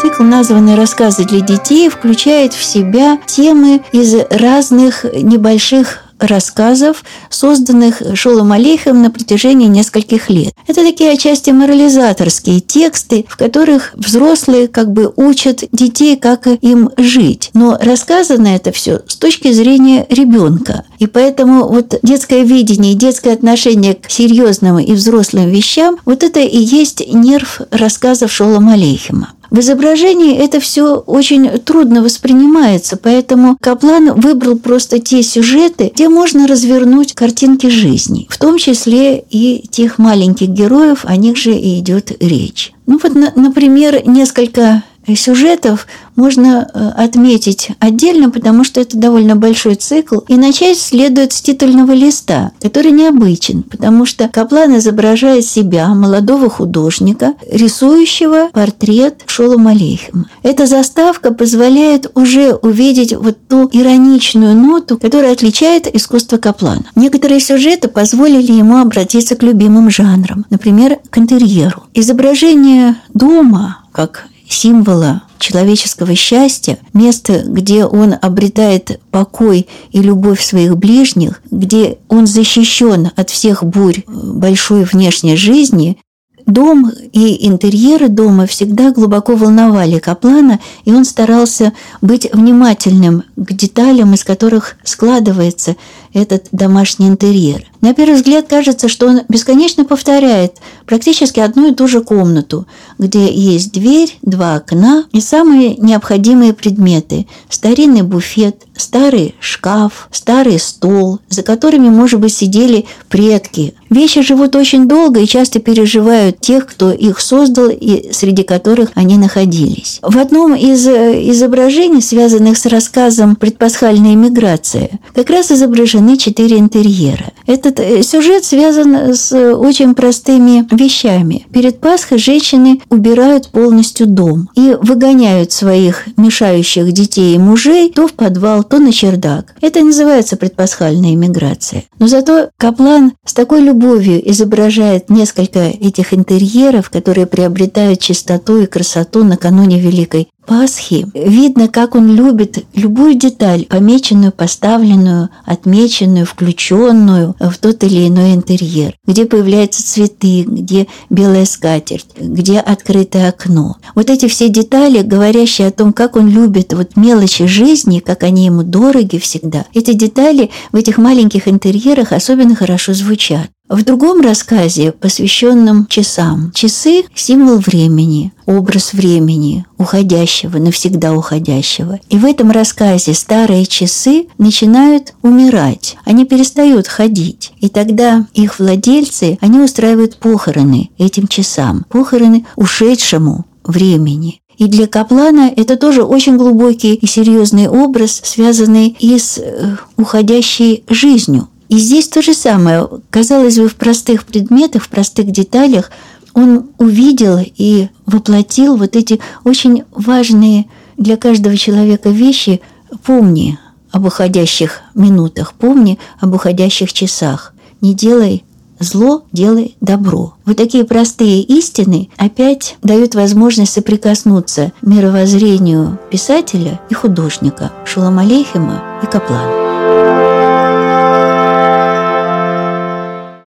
Цикл, названный «Рассказы для детей», включает в себя темы из разных небольших рассказов, созданных Шолом Алейхом на протяжении нескольких лет. Это такие отчасти морализаторские тексты, в которых взрослые как бы учат детей, как им жить. Но рассказано это все с точки зрения ребенка. И поэтому вот детское видение, детское отношение к серьезным и взрослым вещам, вот это и есть нерв рассказов Шолом Алейхима. В изображении это все очень трудно воспринимается, поэтому Каплан выбрал просто те сюжеты, где можно развернуть картинки жизни, в том числе и тех маленьких героев, о них же и идет речь. Ну вот, например, несколько сюжетов можно э, отметить отдельно, потому что это довольно большой цикл. И начать следует с титульного листа, который необычен, потому что Каплан изображает себя, молодого художника, рисующего портрет Шолом Алейхима. Эта заставка позволяет уже увидеть вот ту ироничную ноту, которая отличает искусство Каплана. Некоторые сюжеты позволили ему обратиться к любимым жанрам, например, к интерьеру. Изображение дома как символа человеческого счастья, место, где он обретает покой и любовь своих ближних, где он защищен от всех бурь большой внешней жизни, Дом и интерьеры дома всегда глубоко волновали Каплана, и он старался быть внимательным к деталям, из которых складывается этот домашний интерьер. На первый взгляд кажется, что он бесконечно повторяет практически одну и ту же комнату, где есть дверь, два окна и самые необходимые предметы – старинный буфет, старый шкаф, старый стол, за которыми, может быть, сидели предки. Вещи живут очень долго и часто переживают тех, кто их создал и среди которых они находились. В одном из э, изображений, связанных с рассказом «Предпасхальная миграция», как раз изображены четыре интерьера. Этот э, сюжет связан с очень простыми вещами. Перед Пасхой женщины убирают полностью дом и выгоняют своих мешающих детей и мужей то в подвал, то на чердак. Это называется предпасхальная иммиграция. Но зато Каплан с такой любовью изображает несколько этих интерьеров, которые приобретают чистоту и красоту накануне Великой Пасхи видно, как он любит любую деталь, помеченную, поставленную, отмеченную, включенную в тот или иной интерьер, где появляются цветы, где белая скатерть, где открытое окно. Вот эти все детали, говорящие о том, как он любит вот мелочи жизни, как они ему дороги всегда, эти детали в этих маленьких интерьерах особенно хорошо звучат. В другом рассказе, посвященном часам, часы – символ времени, образ времени, уходящего, навсегда уходящего. И в этом рассказе старые часы начинают умирать, они перестают ходить. И тогда их владельцы, они устраивают похороны этим часам, похороны ушедшему времени. И для Каплана это тоже очень глубокий и серьезный образ, связанный и с э, уходящей жизнью. И здесь то же самое. Казалось бы, в простых предметах, в простых деталях он увидел и воплотил вот эти очень важные для каждого человека вещи. Помни об уходящих минутах, помни об уходящих часах. Не делай зло, делай добро. Вот такие простые истины опять дают возможность соприкоснуться мировоззрению писателя и художника Шулам Алейхима и Каплана.